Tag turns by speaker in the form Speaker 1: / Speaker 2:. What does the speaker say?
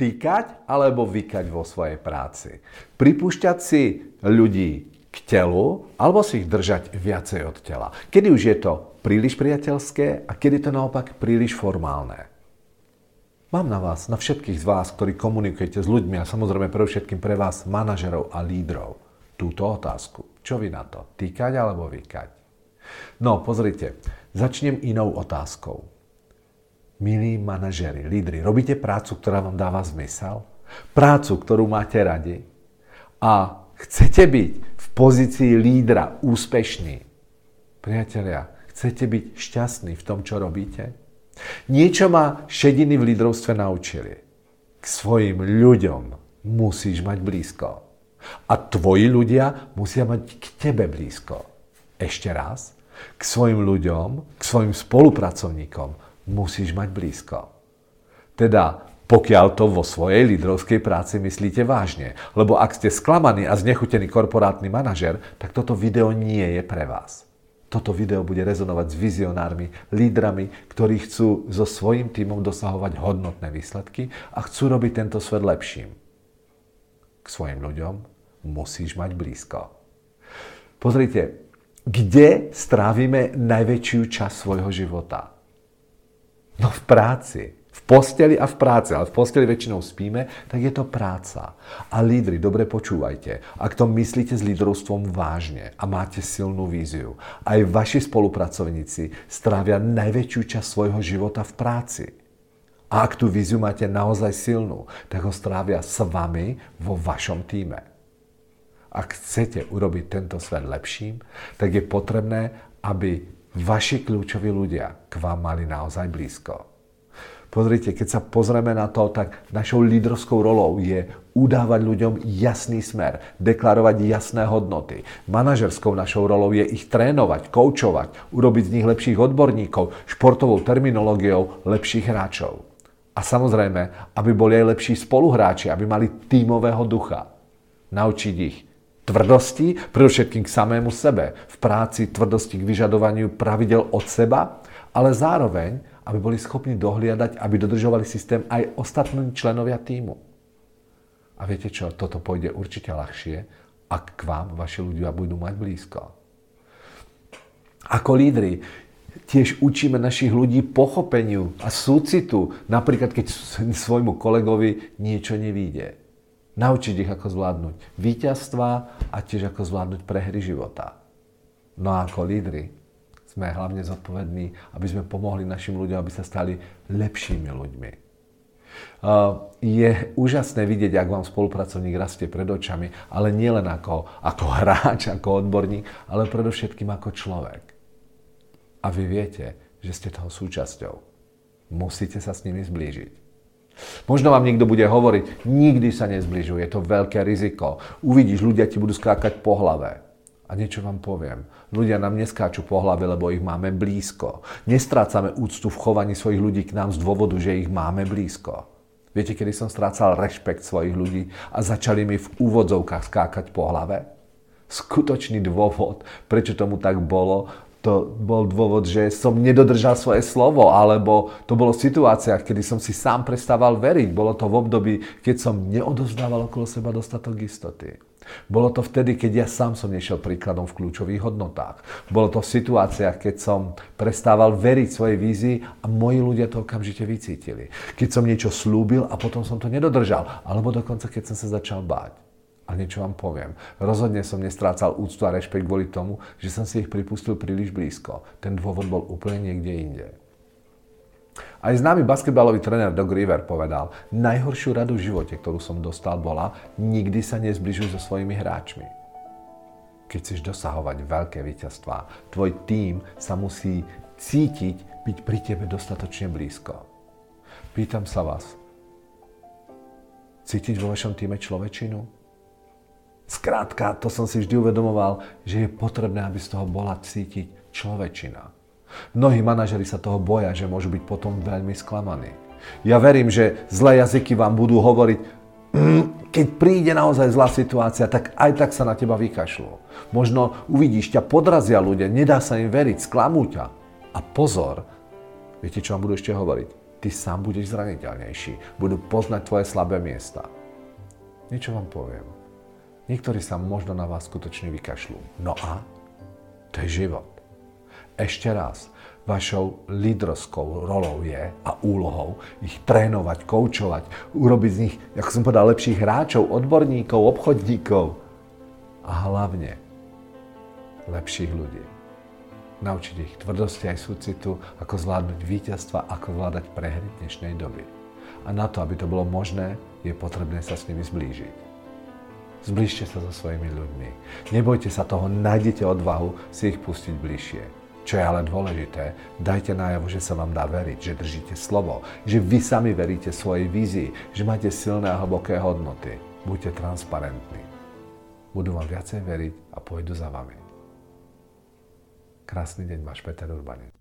Speaker 1: Týkať alebo vykať vo svojej práci. Pripúšťať si ľudí k telu alebo si ich držať viacej od tela. Kedy už je to príliš priateľské a kedy to naopak príliš formálne. Mám na vás, na všetkých z vás, ktorí komunikujete s ľuďmi a samozrejme pre všetkým pre vás, manažerov a lídrov, túto otázku. Čo vy na to? Týkať alebo vykať? No, pozrite, začnem inou otázkou. Milí manažeri, lídri, robíte prácu, ktorá vám dáva zmysel? Prácu, ktorú máte radi? A chcete byť v pozícii lídra úspešný? Priatelia, chcete byť šťastní v tom, čo robíte? Niečo ma šediny v lídrovstve naučili. K svojim ľuďom musíš mať blízko. A tvoji ľudia musia mať k tebe blízko. Ešte raz, k svojim ľuďom, k svojim spolupracovníkom musíš mať blízko. Teda pokiaľ to vo svojej lídrovskej práci myslíte vážne. Lebo ak ste sklamaný a znechutený korporátny manažer, tak toto video nie je pre vás. Toto video bude rezonovať s vizionármi, lídrami, ktorí chcú so svojím tímom dosahovať hodnotné výsledky a chcú robiť tento svet lepším. K svojim ľuďom musíš mať blízko. Pozrite, kde strávime najväčšiu časť svojho života? No v práci posteli a v práci, ale v posteli väčšinou spíme, tak je to práca. A lídry, dobre počúvajte, ak to myslíte s lídrovstvom vážne a máte silnú víziu, aj vaši spolupracovníci strávia najväčšiu časť svojho života v práci. A ak tú víziu máte naozaj silnú, tak ho strávia s vami vo vašom týme. Ak chcete urobiť tento svet lepším, tak je potrebné, aby vaši kľúčoví ľudia k vám mali naozaj blízko. Pozrite, keď sa pozrieme na to, tak našou lídrovskou rolou je udávať ľuďom jasný smer, deklarovať jasné hodnoty. Manažerskou našou rolou je ich trénovať, koučovať, urobiť z nich lepších odborníkov, športovou terminológiou lepších hráčov. A samozrejme, aby boli aj lepší spoluhráči, aby mali tímového ducha. Naučiť ich tvrdosti, predovšetkým k samému sebe, v práci tvrdosti k vyžadovaniu pravidel od seba, ale zároveň aby boli schopní dohliadať, aby dodržovali systém aj ostatní členovia týmu. A viete čo, toto pôjde určite ľahšie, ak k vám vaši ľudia budú mať blízko. Ako lídry tiež učíme našich ľudí pochopeniu a súcitu, napríklad keď svojmu kolegovi niečo nevíde. Naučiť ich, ako zvládnuť víťazstva a tiež ako zvládnuť prehry života. No a ako lídry sme hlavne zodpovední, aby sme pomohli našim ľuďom, aby sa stali lepšími ľuďmi. Je úžasné vidieť, ak vám spolupracovník rastie pred očami, ale nielen ako, ako hráč, ako odborník, ale predovšetkým ako človek. A vy viete, že ste toho súčasťou. Musíte sa s nimi zblížiť. Možno vám niekto bude hovoriť, nikdy sa nezbližuje, je to veľké riziko. Uvidíš, ľudia ti budú skákať po hlave. A niečo vám poviem. Ľudia nám neskáču po hlave, lebo ich máme blízko. Nestrácame úctu v chovaní svojich ľudí k nám z dôvodu, že ich máme blízko. Viete, kedy som strácal rešpekt svojich ľudí a začali mi v úvodzovkách skákať po hlave? Skutočný dôvod, prečo tomu tak bolo, to bol dôvod, že som nedodržal svoje slovo, alebo to bolo v situáciách, kedy som si sám prestával veriť. Bolo to v období, keď som neodozdával okolo seba dostatok istoty. Bolo to vtedy, keď ja sám som nešiel príkladom v kľúčových hodnotách. Bolo to v situáciách, keď som prestával veriť svojej vízii a moji ľudia to okamžite vycítili. Keď som niečo slúbil a potom som to nedodržal. Alebo dokonca, keď som sa začal báť. A niečo vám poviem. Rozhodne som nestrácal úctu a rešpekt kvôli tomu, že som si ich pripustil príliš blízko. Ten dôvod bol úplne niekde inde. Aj známy basketbalový tréner Doc River povedal, najhoršiu radu v živote, ktorú som dostal, bola nikdy sa nezbližuj so svojimi hráčmi. Keď chceš dosahovať veľké víťazstvá, tvoj tím sa musí cítiť byť pri tebe dostatočne blízko. Pýtam sa vás, cítiť vo vašom týme človečinu? Skrátka, to som si vždy uvedomoval, že je potrebné, aby z toho bola cítiť človečina. Mnohí manažeri sa toho boja, že môžu byť potom veľmi sklamaní. Ja verím, že zlé jazyky vám budú hovoriť, mm, keď príde naozaj zlá situácia, tak aj tak sa na teba vykašľú. Možno uvidíš, ťa podrazia ľudia, nedá sa im veriť, sklamú ťa. A pozor, viete, čo vám budú ešte hovoriť? ty sám budeš zraniteľnejší. Budú poznať tvoje slabé miesta. Niečo vám poviem. Niektorí sa možno na vás skutočne vykašľú. No a? To je život. Ešte raz, vašou lídrovskou rolou je a úlohou ich trénovať, koučovať, urobiť z nich, ako som povedal, lepších hráčov, odborníkov, obchodníkov a hlavne lepších ľudí. Naučiť ich tvrdosti aj súcitu, ako zvládnuť víťazstva, ako zvládať prehry dnešnej doby. A na to, aby to bolo možné, je potrebné sa s nimi zblížiť. Zblížte sa so svojimi ľuďmi. Nebojte sa toho, nájdete odvahu si ich pustiť bližšie. Čo je ale dôležité, dajte najavo, že sa vám dá veriť, že držíte slovo, že vy sami veríte svojej vízii, že máte silné a hlboké hodnoty. Buďte transparentní. Budú vám viacej veriť a pôjdu za vami. Krásny deň, váš Peter Urbanec.